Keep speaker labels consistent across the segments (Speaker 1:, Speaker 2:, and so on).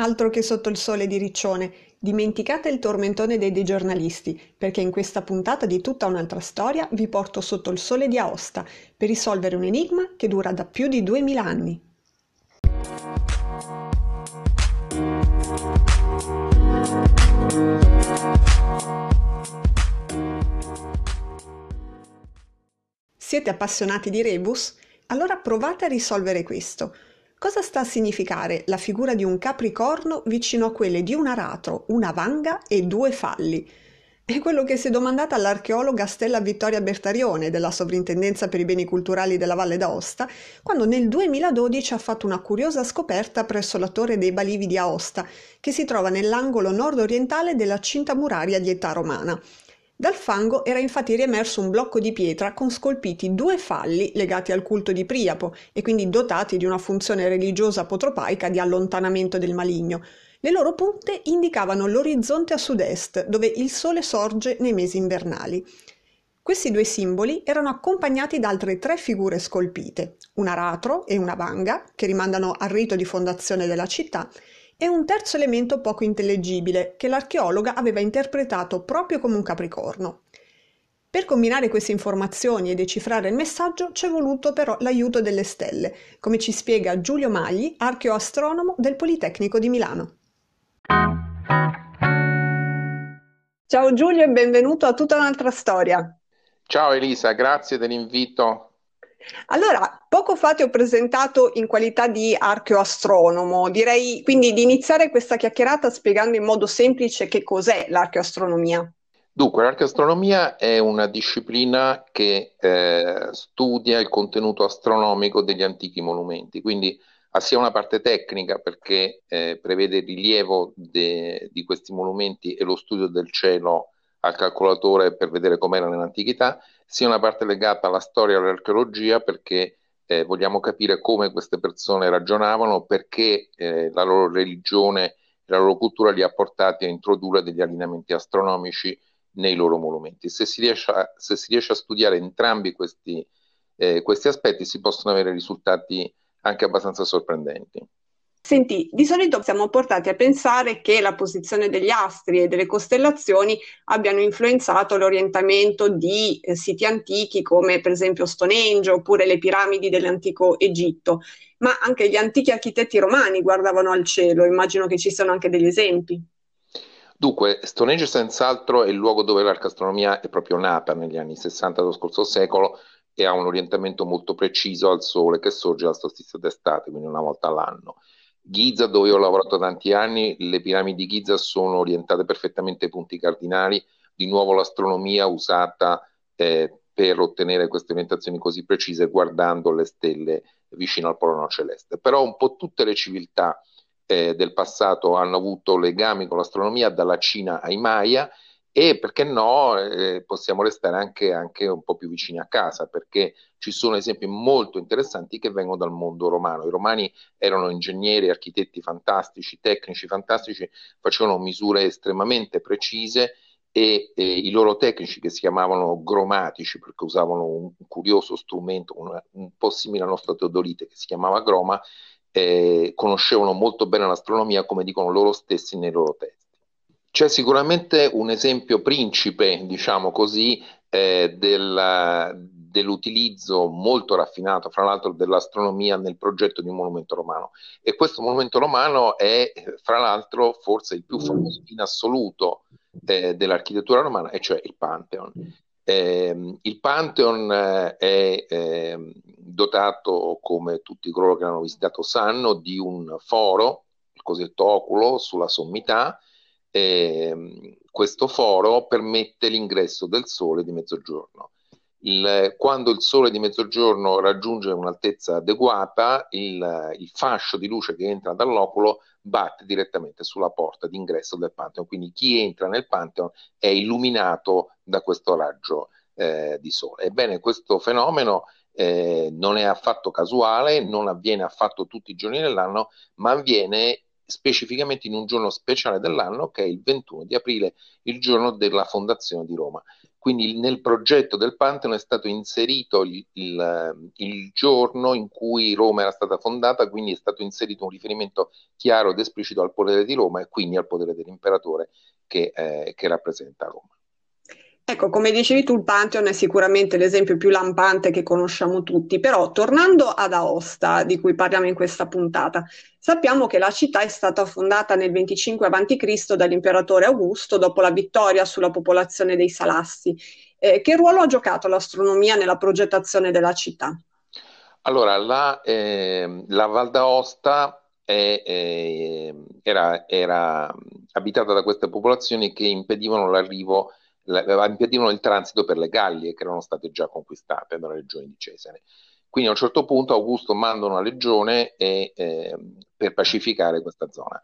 Speaker 1: Altro che sotto il sole di Riccione, dimenticate il tormentone dei, dei giornalisti, perché in questa puntata di tutta un'altra storia vi porto sotto il sole di Aosta per risolvere un enigma che dura da più di 2000 anni. Siete appassionati di rebus? Allora provate a risolvere questo. Cosa sta a significare la figura di un capricorno vicino a quelle di un aratro, una vanga e due falli? È quello che si è domandata l'archeologa Stella Vittoria Bertarione della Sovrintendenza per i beni culturali della Valle d'Aosta, quando nel 2012 ha fatto una curiosa scoperta presso la Torre dei Balivi di Aosta, che si trova nell'angolo nord-orientale della cinta muraria di età romana. Dal fango era infatti riemerso un blocco di pietra con scolpiti due falli legati al culto di Priapo e quindi dotati di una funzione religiosa apotropaica di allontanamento del maligno. Le loro punte indicavano l'orizzonte a sud-est, dove il sole sorge nei mesi invernali. Questi due simboli erano accompagnati da altre tre figure scolpite, un aratro e una vanga, che rimandano al rito di fondazione della città, e un terzo elemento poco intellegibile che l'archeologa aveva interpretato proprio come un capricorno. Per combinare queste informazioni e decifrare il messaggio c'è voluto però l'aiuto delle stelle, come ci spiega Giulio Magli, archeoastronomo del Politecnico di Milano. Ciao Giulio e benvenuto a tutta un'altra storia.
Speaker 2: Ciao Elisa, grazie dell'invito
Speaker 1: allora, poco fa ti ho presentato in qualità di archeoastronomo, direi quindi di iniziare questa chiacchierata spiegando in modo semplice che cos'è l'archeoastronomia.
Speaker 2: Dunque, l'archeoastronomia è una disciplina che eh, studia il contenuto astronomico degli antichi monumenti, quindi ha sia una parte tecnica perché eh, prevede il rilievo de, di questi monumenti e lo studio del cielo al calcolatore per vedere com'era nell'antichità, sia una parte legata alla storia e all'archeologia perché eh, vogliamo capire come queste persone ragionavano, perché eh, la loro religione e la loro cultura li ha portati a introdurre degli allineamenti astronomici nei loro monumenti. Se si riesce a, si riesce a studiare entrambi questi, eh, questi aspetti si possono avere risultati anche abbastanza sorprendenti.
Speaker 1: Senti, di solito siamo portati a pensare che la posizione degli astri e delle costellazioni abbiano influenzato l'orientamento di eh, siti antichi come per esempio Stonehenge oppure le piramidi dell'antico Egitto, ma anche gli antichi architetti romani guardavano al cielo, immagino che ci siano anche degli esempi.
Speaker 2: Dunque, Stonehenge senz'altro è il luogo dove l'arcastronomia è proprio nata negli anni 60 dello scorso secolo e ha un orientamento molto preciso al sole che sorge al solstizio d'estate, quindi una volta all'anno. Giza, dove ho lavorato tanti anni, le piramidi di Giza sono orientate perfettamente ai punti cardinali, di nuovo l'astronomia usata eh, per ottenere queste orientazioni così precise guardando le stelle vicino al polo celeste. Però un po' tutte le civiltà eh, del passato hanno avuto legami con l'astronomia, dalla Cina ai Maya, e perché no, eh, possiamo restare anche, anche, un po' più vicini a casa, perché ci sono esempi molto interessanti che vengono dal mondo romano. I romani erano ingegneri, architetti fantastici, tecnici fantastici, facevano misure estremamente precise e, e i loro tecnici che si chiamavano gromatici, perché usavano un curioso strumento, un, un po' simile al nostro teodolite, che si chiamava groma, eh, conoscevano molto bene l'astronomia, come dicono loro stessi nei loro testi. C'è sicuramente un esempio principe, diciamo così, eh, del, dell'utilizzo molto raffinato, fra l'altro, dell'astronomia nel progetto di un monumento romano. E questo monumento romano è, fra l'altro, forse il più famoso in assoluto eh, dell'architettura romana, e cioè il Pantheon. Eh, il Pantheon eh, è ehm, dotato, come tutti coloro che l'hanno visitato sanno, di un foro, il cosiddetto oculo, sulla sommità, eh, questo foro permette l'ingresso del sole di mezzogiorno. Il, quando il sole di mezzogiorno raggiunge un'altezza adeguata, il, il, fascio di luce che entra dall'oculo batte direttamente sulla porta d'ingresso del Pantheon. Quindi chi entra nel Pantheon è illuminato da questo raggio eh, di sole. Ebbene, questo fenomeno eh, non è affatto casuale, non avviene affatto tutti i giorni dell'anno, ma avviene specificamente in un giorno speciale dell'anno che è il 21 di aprile, il giorno della fondazione di Roma. Quindi nel progetto del Pantheon è stato inserito il, il, il, giorno in cui Roma era stata fondata, quindi è stato inserito un riferimento chiaro ed esplicito al potere di Roma e quindi al potere dell'imperatore che, eh, che rappresenta Roma.
Speaker 3: Ecco, come dicevi tu, il Pantheon è sicuramente l'esempio più lampante che conosciamo tutti, però tornando ad Aosta, di cui parliamo in questa puntata, sappiamo che la città è stata fondata nel 25 a.C. dall'imperatore Augusto dopo la vittoria sulla popolazione dei Salassi. Eh, che ruolo ha giocato l'astronomia nella progettazione della città?
Speaker 2: Allora, la, eh, la Val d'Aosta è, è, era, era abitata da queste popolazioni che impedivano l'arrivo impedivano il transito per le Gallie che erano state già conquistate dalla legione di Cesare. Quindi a un certo punto Augusto manda una legione e, eh, per pacificare questa zona.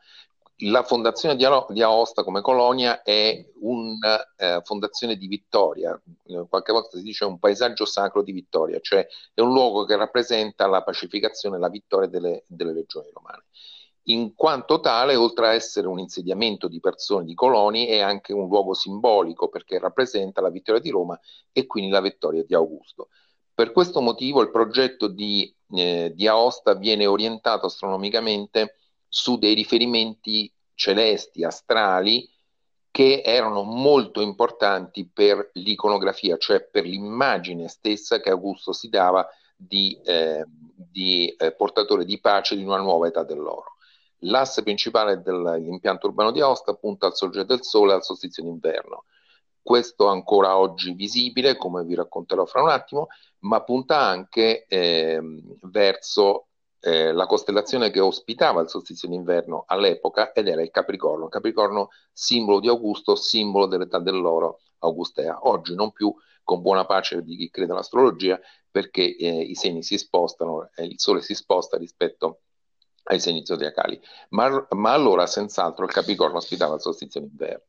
Speaker 2: La fondazione di, Aosta come colonia è una eh, fondazione di vittoria, qualche volta si dice un paesaggio sacro di vittoria, cioè è un luogo che rappresenta la pacificazione la vittoria delle, delle legioni romane in quanto tale, oltre a essere un insediamento di persone, di coloni, è anche un luogo simbolico perché rappresenta la vittoria di Roma e quindi la vittoria di Augusto. Per questo motivo il progetto di, eh, di Aosta viene orientato astronomicamente su dei riferimenti celesti, astrali, che erano molto importanti per l'iconografia, cioè per l'immagine stessa che Augusto si dava di, eh, di eh, portatore di pace di una nuova età dell'oro. L'asse principale dell'impianto urbano di Aosta punta al sorgere del sole e al solstizio d'inverno. Questo ancora oggi visibile, come vi racconterò fra un attimo, ma punta anche eh, verso eh, la costellazione che ospitava il solstizio d'inverno all'epoca ed era il Capricorno. Capricorno simbolo di Augusto, simbolo dell'età dell'oro augustea. Oggi non più con buona pace di chi crede all'astrologia perché eh, i segni si spostano, il Sole si sposta rispetto a ai segni zodiacali, ma, ma allora senz'altro il Capricorno ospitava il solstizio d'inverno.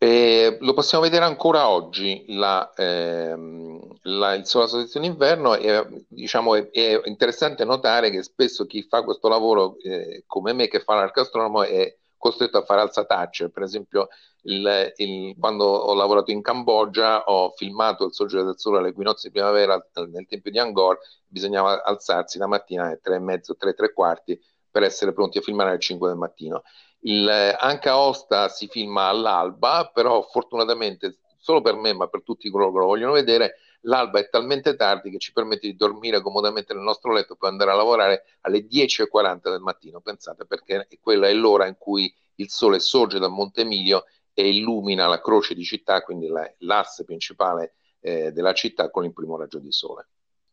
Speaker 2: E lo possiamo vedere ancora oggi, la, ehm, la, il sole solstizio d'inverno, è, diciamo, è, è, interessante notare che spesso chi fa questo lavoro, eh, come me che fa l'arcastronomo, è costretto a fare alzatacce. Per esempio, il, il, quando ho lavorato in Cambogia ho filmato il sorgere del sole all'equinozio di primavera nel tempio di Angkor, bisognava alzarsi la mattina alle tre e mezzo, tre, tre quarti, per essere pronti a filmare alle 5 del mattino. Il, eh, anche a Osta si filma all'alba, però fortunatamente solo per me, ma per tutti coloro che lo vogliono vedere, l'alba è talmente tardi che ci permette di dormire comodamente nel nostro letto per andare a lavorare alle 10.40 del mattino. Pensate, perché quella è l'ora in cui il sole sorge da Monte Emilio e illumina la croce di città, quindi la, l'asse principale eh, della città con il primo raggio di sole.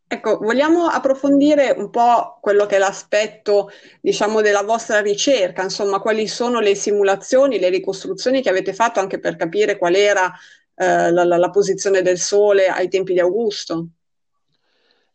Speaker 3: Ecco, vogliamo approfondire un po' quello che è l'aspetto, diciamo, della vostra ricerca, insomma, quali sono le simulazioni, le ricostruzioni che avete fatto anche per capire qual era eh, la, la, posizione del Sole ai tempi di Augusto?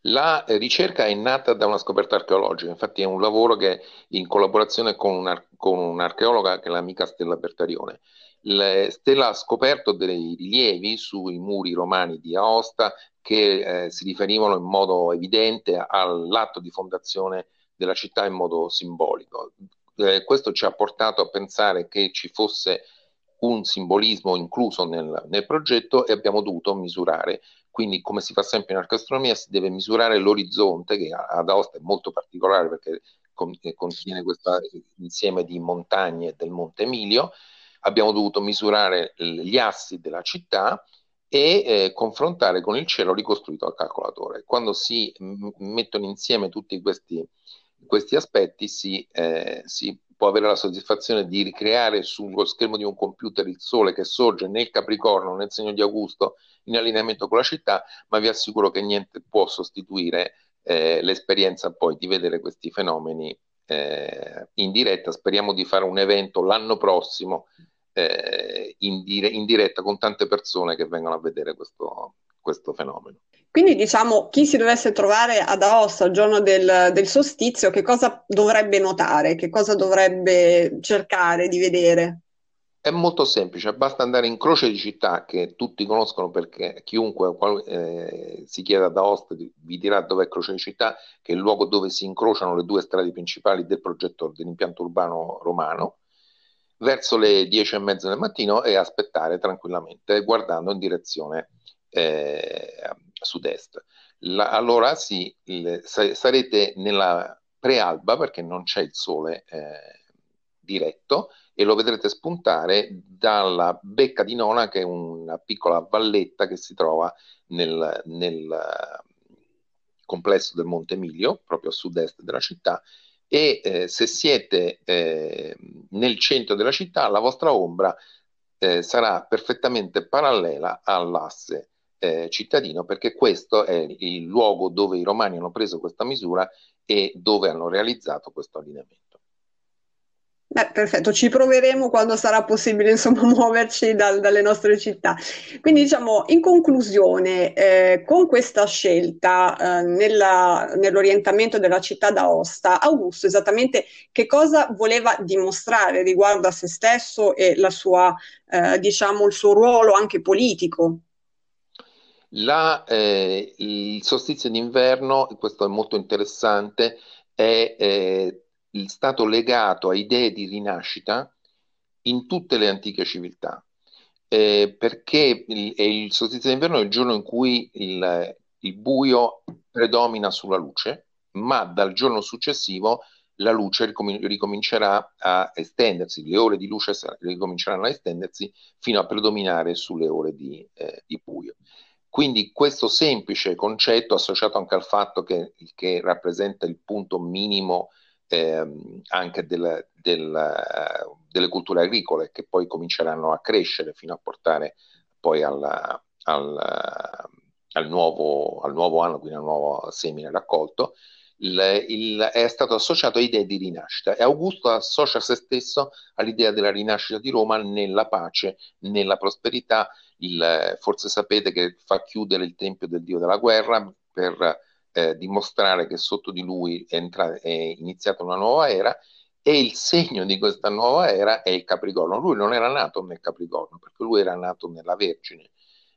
Speaker 2: La ricerca è nata da una scoperta archeologica, infatti è un lavoro che in collaborazione con, un, con un'archeologa che è l'amica Stella Bertarione. Stella ha scoperto dei rilievi sui muri romani di Aosta che eh, si riferivano in modo evidente all'atto di fondazione della città in modo simbolico. Eh, questo ci ha portato a pensare che ci fosse un simbolismo incluso nel, nel, progetto e abbiamo dovuto misurare. Quindi, come si fa sempre in arcastronomia, si deve misurare l'orizzonte, che ad Aosta è molto particolare perché contiene questo insieme di montagne del Monte Emilio. Abbiamo dovuto misurare gli assi della città e eh, confrontare con il cielo ricostruito al calcolatore. Quando si m- mettono insieme tutti questi, questi aspetti si, eh, si, può avere la soddisfazione di ricreare sullo schermo di un computer il sole che sorge nel Capricorno, nel segno di Augusto, in allineamento con la città, ma vi assicuro che niente può sostituire eh, l'esperienza poi di vedere questi fenomeni eh, in diretta. Speriamo di fare un evento l'anno prossimo eh, in, dire- in, diretta con tante persone che vengono a vedere questo, questo, fenomeno.
Speaker 3: Quindi diciamo, chi si dovesse trovare ad Aosta il giorno del, del solstizio, che cosa dovrebbe notare, che cosa dovrebbe cercare di vedere?
Speaker 2: È molto semplice, basta andare in Croce di Città, che tutti conoscono perché chiunque eh, si chieda ad Aosta vi dirà dov'è Croce di Città, che è il luogo dove si incrociano le due strade principali del progetto dell'impianto urbano romano verso le 10 e mezza del mattino e aspettare tranquillamente guardando in direzione eh, sud-est. La, allora sì, il, sarete nella prealba perché non c'è il sole eh, diretto e lo vedrete spuntare dalla Becca di Nona, che è una piccola valletta che si trova nel, nel complesso del Monte Emilio, proprio a sud-est della città, e eh, se siete eh, nel centro della città, la vostra ombra eh, sarà perfettamente parallela all'asse eh, cittadino, perché questo è il luogo dove i romani hanno preso questa misura e dove hanno realizzato questo allineamento.
Speaker 3: Beh, perfetto, ci proveremo quando sarà possibile insomma muoverci dal, dalle nostre città. Quindi diciamo in conclusione, eh, con questa scelta eh, nella, nell'orientamento della città d'Aosta, Augusto esattamente che cosa voleva dimostrare riguardo a se stesso e sua, eh, diciamo, il suo ruolo anche politico?
Speaker 2: La, eh, il solstizio d'inverno, questo è molto interessante, è eh, stato legato a idee di rinascita in tutte le antiche civiltà, eh, perché il, il solstizio d'inverno è il giorno in cui il, il buio predomina sulla luce, ma dal giorno successivo la luce ricom- ricomincerà a estendersi, le ore di luce ricominceranno a estendersi fino a predominare sulle ore di, eh, di buio. Quindi questo semplice concetto, associato anche al fatto che, che rappresenta il punto minimo eh, anche del, del, delle culture agricole, che poi cominceranno a crescere fino a portare poi alla, al, al, nuovo, al, nuovo, anno, quindi al nuovo semine raccolto, il, il, è stato associato a idee di rinascita e Augusto associa se stesso all'idea della rinascita di Roma nella pace, nella prosperità. Il, forse sapete che fa chiudere il tempio del dio della guerra per eh, dimostrare che sotto di lui è, entra- è iniziata una nuova era e il segno di questa nuova era è il Capricorno. Lui non era nato nel Capricorno, perché lui era nato nella Vergine,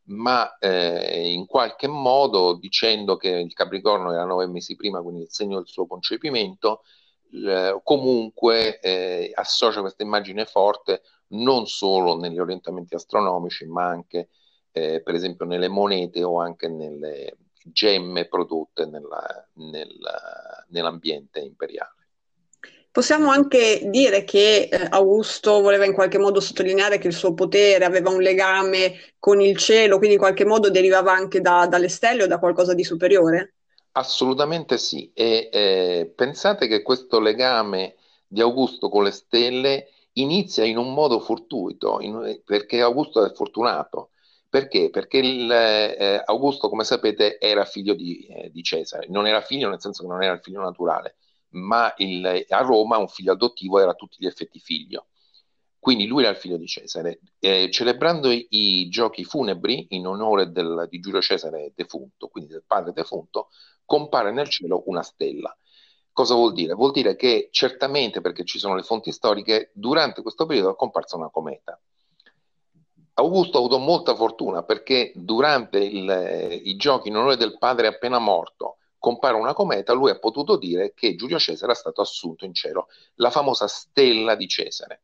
Speaker 2: ma eh, in qualche modo, dicendo che il Capricorno era nove mesi prima, quindi il segno del suo concepimento, eh, comunque eh, associa questa immagine forte non solo negli orientamenti astronomici, ma anche eh, per esempio nelle monete o anche nelle gemme prodotte nella, nella, nell'ambiente imperiale.
Speaker 3: Possiamo anche dire che eh, Augusto voleva in qualche modo sottolineare che il suo potere aveva un legame con il cielo, quindi in qualche modo derivava anche da, dalle stelle o da qualcosa di superiore?
Speaker 2: Assolutamente sì. E eh, pensate che questo legame di Augusto con le stelle inizia in un modo fortuito, in, perché Augusto è fortunato. Perché? Perché il, eh, Augusto, come sapete, era figlio di, eh, di, Cesare. Non era figlio nel senso che non era il figlio naturale, ma il, a Roma un figlio adottivo era a tutti gli effetti figlio. Quindi lui era il figlio di Cesare. Eh, celebrando i, i, giochi funebri in onore del, di Giulio Cesare defunto, quindi del padre defunto, compare nel cielo una stella. Cosa vuol dire? Vuol dire che certamente, perché ci sono le fonti storiche, durante questo periodo è comparsa una cometa. Augusto ha avuto molta fortuna perché durante il, i giochi in onore del padre appena morto compare una cometa, lui ha potuto dire che Giulio Cesare è stato assunto in cielo, la famosa stella di Cesare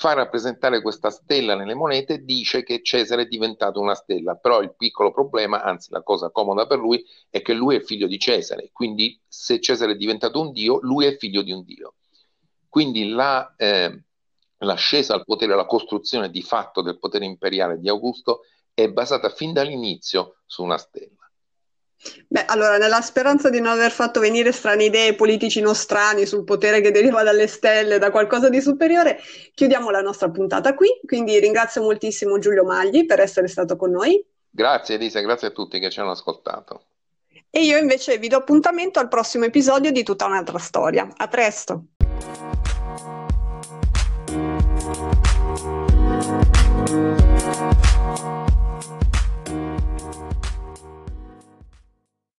Speaker 2: fa rappresentare questa stella nelle monete dice che Cesare è diventato una stella, però il piccolo problema, anzi la cosa comoda per lui, è che lui è figlio di Cesare, quindi se Cesare è diventato un dio, lui è figlio di un dio. Quindi la, eh, l'ascesa al potere, la costruzione di fatto del potere imperiale di Augusto è basata fin dall'inizio su una stella.
Speaker 3: Beh, allora, nella speranza di non aver fatto venire strane idee politici nostrani sul potere che deriva dalle stelle, da qualcosa di superiore, chiudiamo la nostra puntata qui. Quindi ringrazio moltissimo Giulio Magli per essere stato con noi.
Speaker 2: Grazie Elisa, grazie a tutti che ci hanno ascoltato.
Speaker 3: E io invece vi do appuntamento al prossimo episodio di Tutta un'altra storia. A presto!